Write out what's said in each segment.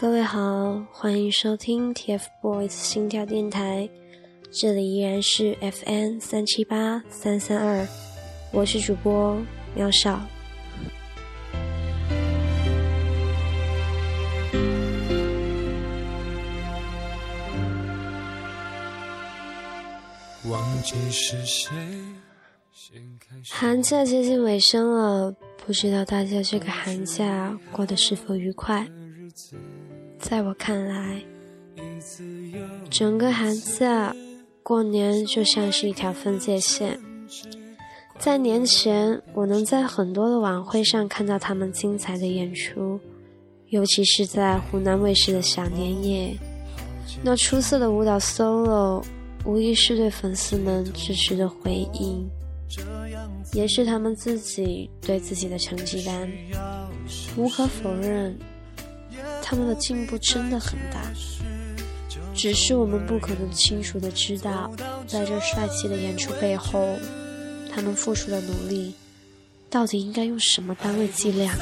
各位好，欢迎收听 TFBOYS 心跳电台，这里依然是 FN 三七八三三二，我是主播苗少。忘记是谁寒假接近尾声了，不知道大家这个寒假过得是否愉快？在我看来，整个寒假过年就像是一条分界线。在年前，我能在很多的晚会上看到他们精彩的演出，尤其是在湖南卫视的小年夜，那出色的舞蹈 solo。无疑是对粉丝们支持的回应，也是他们自己对自己的成绩单。无可否认，他们的进步真的很大。只是我们不可能清楚的知道，在这帅气的演出背后，他们付出的努力，到底应该用什么单位计量？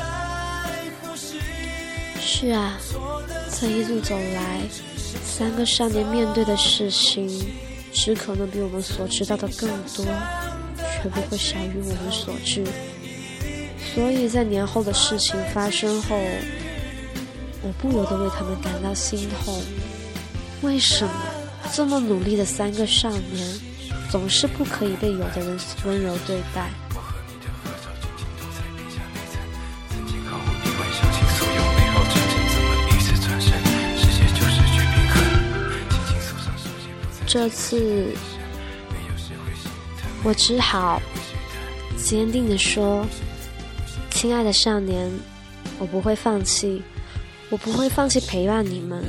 是啊，这一路走来，三个少年面对的事情。只可能比我们所知道的更多，却不会小于我们所知。所以在年后的事情发生后，我不由得为他们感到心痛。为什么这么努力的三个少年，总是不可以被有的人温柔对待？这次，我只好坚定地说：“亲爱的少年，我不会放弃，我不会放弃陪伴你们，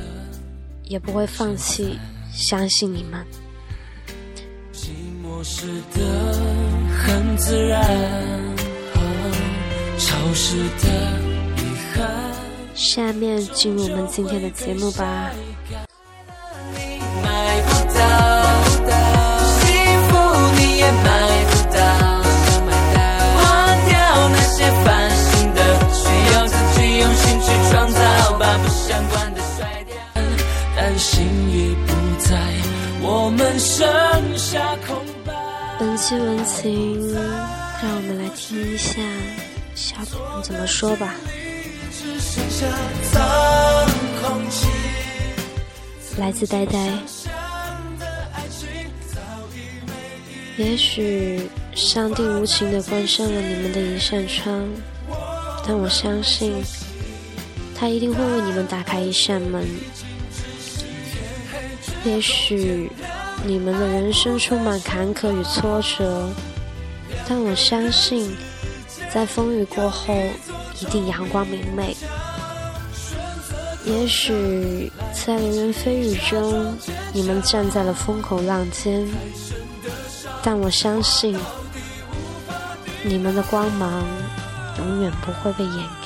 也不会放弃相信你们。”下面进入我们今天的节目吧。本期文情，让我们来听一下小品怎么说吧。来自呆呆。也许上帝无情的关上了你们的一扇窗，但我相信，他一定会为你们打开一扇门。也许你们的人生充满坎坷与挫折，但我相信，在风雨过后，一定阳光明媚。也许在流言蜚语中，你们站在了风口浪尖。但我相信，你们的光芒永远不会被掩盖。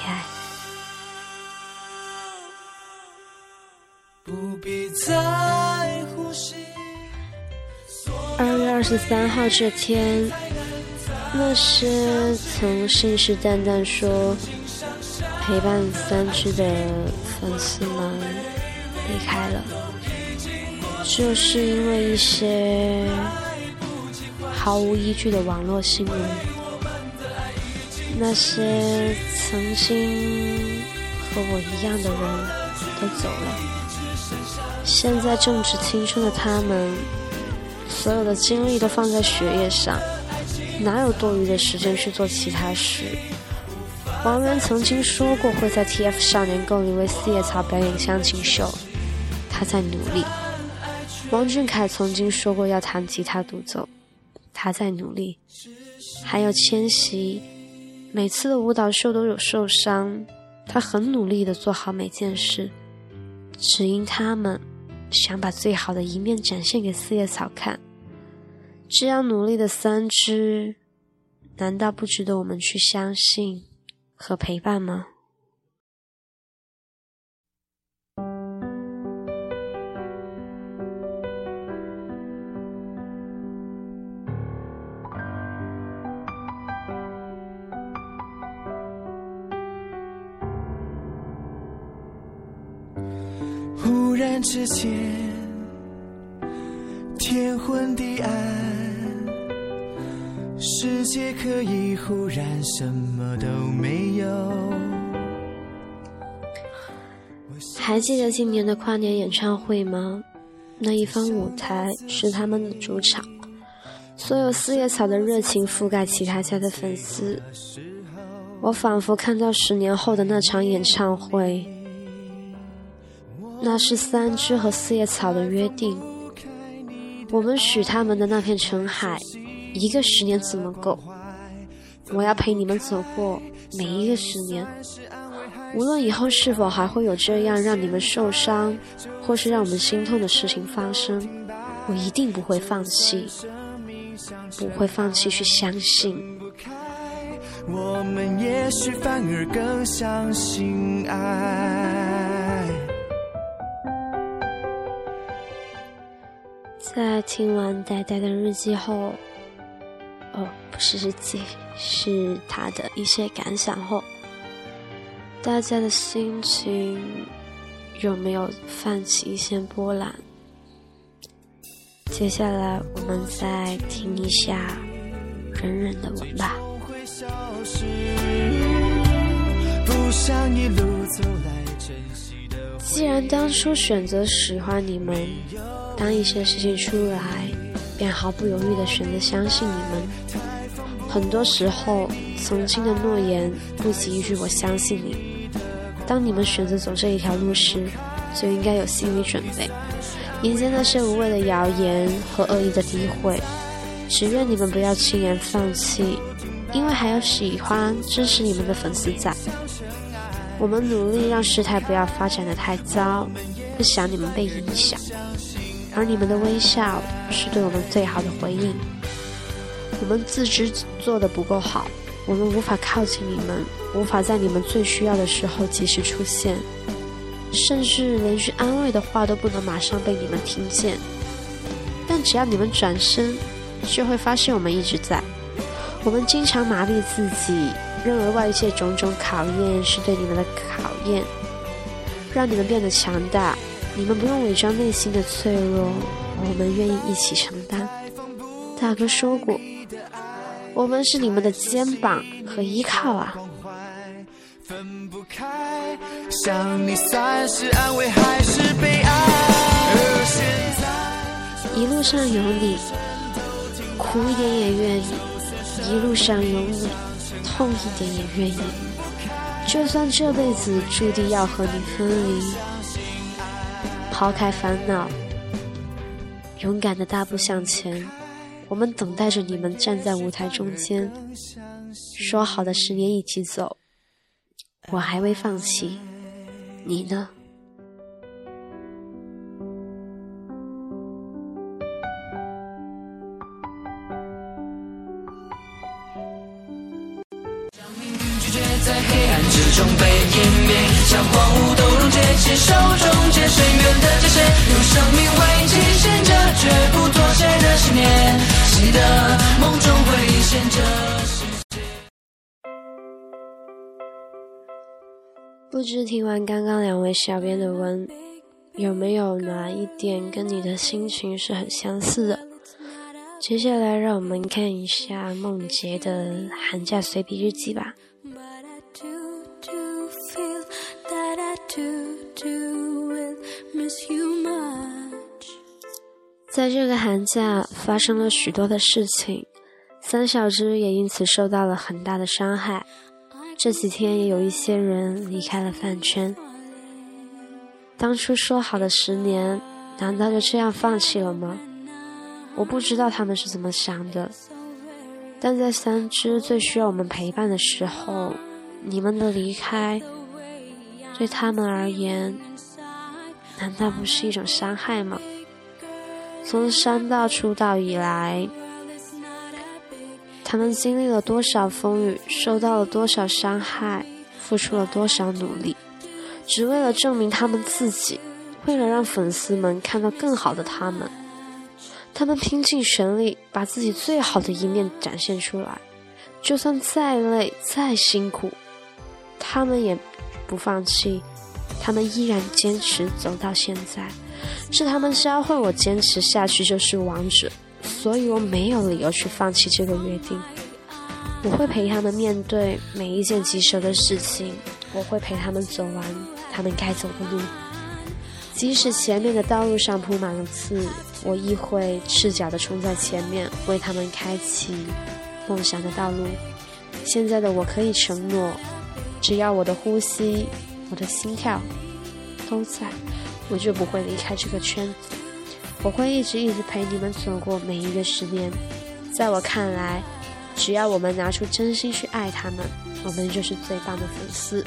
十三号这天，那些曾信誓旦旦说陪伴三只的粉丝们离开了，就是因为一些。毫无依据的网络新闻，那些曾经和我一样的人都走了。现在正值青春的他们，所有的精力都放在学业上，哪有多余的时间去做其他事？王源曾经说过会在 TF 少年宫里为四叶草表演相亲秀，他在努力。王俊凯曾经说过要弹吉他独奏。他在努力，还有千玺，每次的舞蹈秀都有受伤，他很努力的做好每件事，只因他们想把最好的一面展现给四叶草看。这样努力的三只，难道不值得我们去相信和陪伴吗？之间，天昏地暗，世界可以忽然什么都没有。还记得今年的跨年演唱会吗？那一方舞台是他们的主场，所有四叶草的热情覆盖其他家的粉丝。我仿佛看到十年后的那场演唱会，那是三只和四叶草的约定。我们许他们的那片澄海，一个十年怎么够？我要陪你们走过每一个十年，无论以后是否还会有这样让你们受伤，或是让我们心痛的事情发生，我一定不会放弃，不会放弃去相信。我们也许反而更相信爱。在听完呆呆的日记后，哦，不是日记，是他的一些感想后，大家的心情有没有泛起一些波澜？接下来我们再听一下人人的文吧。既然当初选择喜欢你们，当一些事情出来，便毫不犹豫的选择相信你们。很多时候，曾经的诺言不及一句“我相信你”。当你们选择走这一条路时，就应该有心理准备，迎接那些无谓的谣言和恶意的诋毁。只愿你们不要轻言放弃。因为还有喜欢支持你们的粉丝在，我们努力让事态不要发展的太糟，不想你们被影响。而你们的微笑是对我们最好的回应。我们自知做的不够好，我们无法靠近你们，无法在你们最需要的时候及时出现，甚至连句安慰的话都不能马上被你们听见。但只要你们转身，就会发现我们一直在。我们经常麻痹自己，认为外界种种考验是对你们的考验，让你们变得强大。你们不用伪装内心的脆弱，我们愿意一起承担。大哥说过，我们是你们的肩膀和依靠啊。一路上有你，苦一点也愿意。一路上有你，痛一点也愿意。就算这辈子注定要和你分离，抛开烦恼，勇敢的大步向前。我们等待着你们站在舞台中间，说好的十年一起走，我还未放弃，你呢？在黑暗之中被湮灭，像荒芜都溶解，牵手终结深渊的界限，用生命为期限这，绝不妥协的信念。记得梦中会现这世界。不知听完刚刚两位小编的文，有没有哪一点跟你的心情是很相似的？接下来让我们看一下梦洁的寒假随笔日记吧。在这个寒假发生了许多的事情，三小只也因此受到了很大的伤害。这几天也有一些人离开了饭圈。当初说好的十年，难道就这样放弃了吗？我不知道他们是怎么想的，但在三只最需要我们陪伴的时候，你们的离开，对他们而言，难道不是一种伤害吗？从山道出道以来，他们经历了多少风雨，受到了多少伤害，付出了多少努力，只为了证明他们自己，为了让粉丝们看到更好的他们。他们拼尽全力，把自己最好的一面展现出来，就算再累再辛苦，他们也不放弃，他们依然坚持走到现在，是他们教会我坚持下去就是王者，所以我没有理由去放弃这个约定。我会陪他们面对每一件棘手的事情，我会陪他们走完他们该走的路，即使前面的道路上铺满了刺，我亦会赤脚的冲在前面，为他们开启梦想的道路。现在的我可以承诺，只要我的呼吸。我的心跳都在，我就不会离开这个圈子。我会一直一直陪你们走过每一个十年。在我看来，只要我们拿出真心去爱他们，我们就是最棒的粉丝。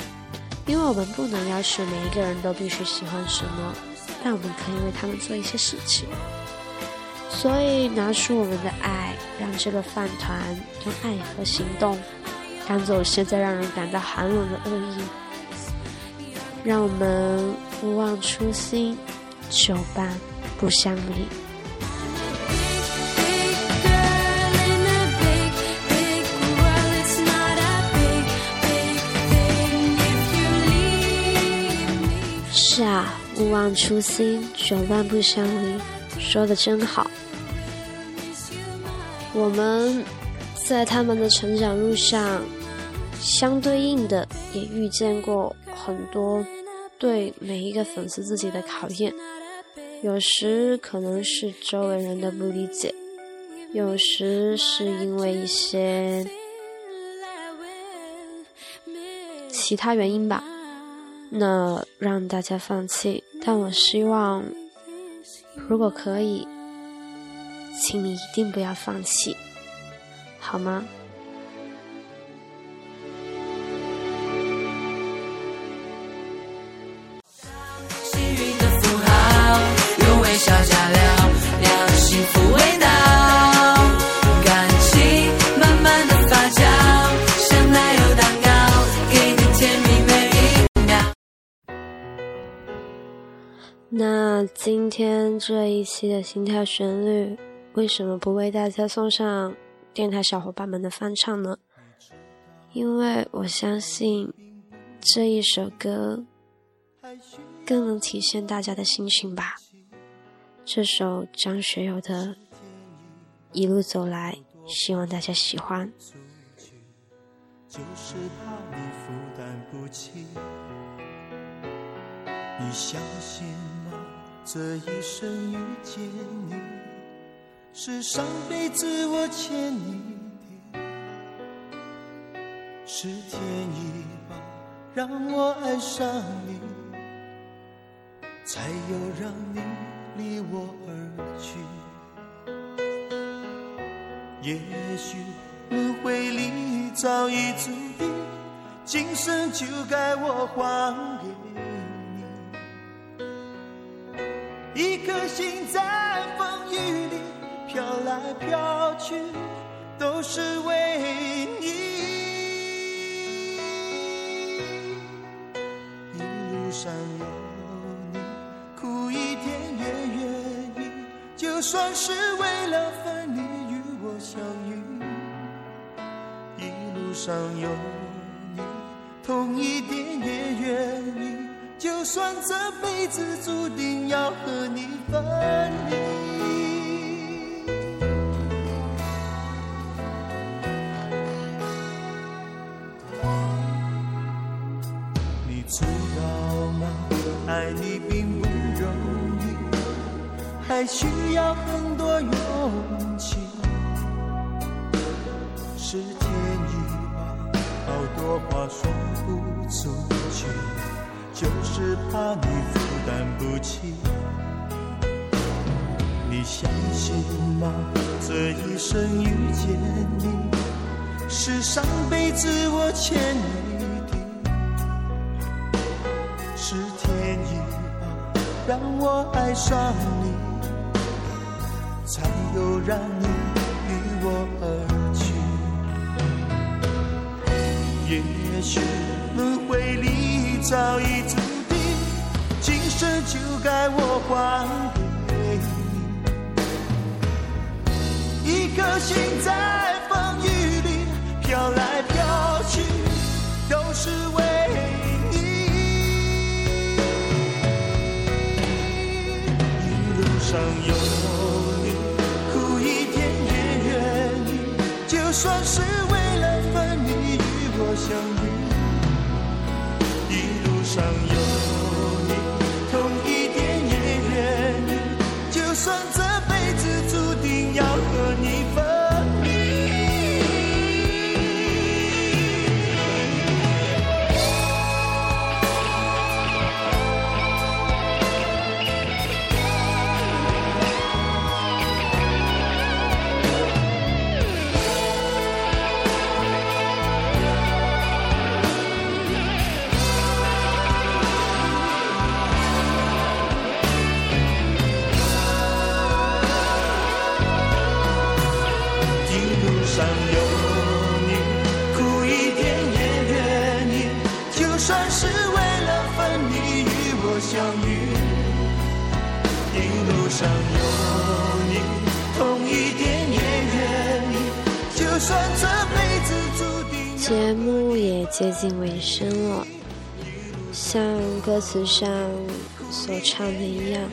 因为我们不能要求每一个人都必须喜欢什么，但我们可以为他们做一些事情。所以，拿出我们的爱，让这个饭团用爱和行动赶走现在让人感到寒冷的恶意。让我们不忘初心，久伴不相离。是啊，勿忘初心，久伴不相离，说的真好。我们在他们的成长路上，相对应的也遇见过很多。对每一个粉丝自己的考验，有时可能是周围人的不理解，有时是因为一些其他原因吧，那让大家放弃。但我希望，如果可以，请你一定不要放弃，好吗？天这一期的心跳旋律，为什么不为大家送上电台小伙伴们的翻唱呢？因为我相信这一首歌更能体现大家的心情吧。这首张学友的《一路走来》，希望大家喜欢。你相信？这一生遇见你，是上辈子我欠你的，是天意吧，让我爱上你，才有让你离我而去。也许轮回里早已注定，今生就该我还给。颗心在风雨里飘来飘去，都是为你。一路上有你，苦一点也愿意，就算是为了分离与我相遇。一路上有你，痛一点也愿意。就算这辈子注定要和你分离，你知道吗？爱你并不容易，还需要很多勇气。是天意吧，好多话说不出去。就是怕你负担不起，你相信吗？这一生遇见你，是上辈子我欠你的，是天意吧，让我爱上你，才有让你离我而去。也许轮回里早已注定今生就该我还给你一颗心在风雨里飘来飘去都是为你一路上有你苦一点也愿意就算是为了分离与我相上接近尾声了，像歌词上所唱的一样，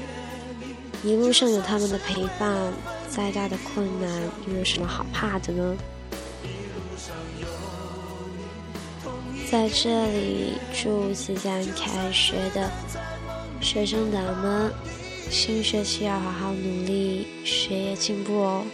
一路上有他们的陪伴，再大的困难又有什么好怕的呢？在这里，祝即将开学的学生党们，新学期要好好努力，学业进步哦。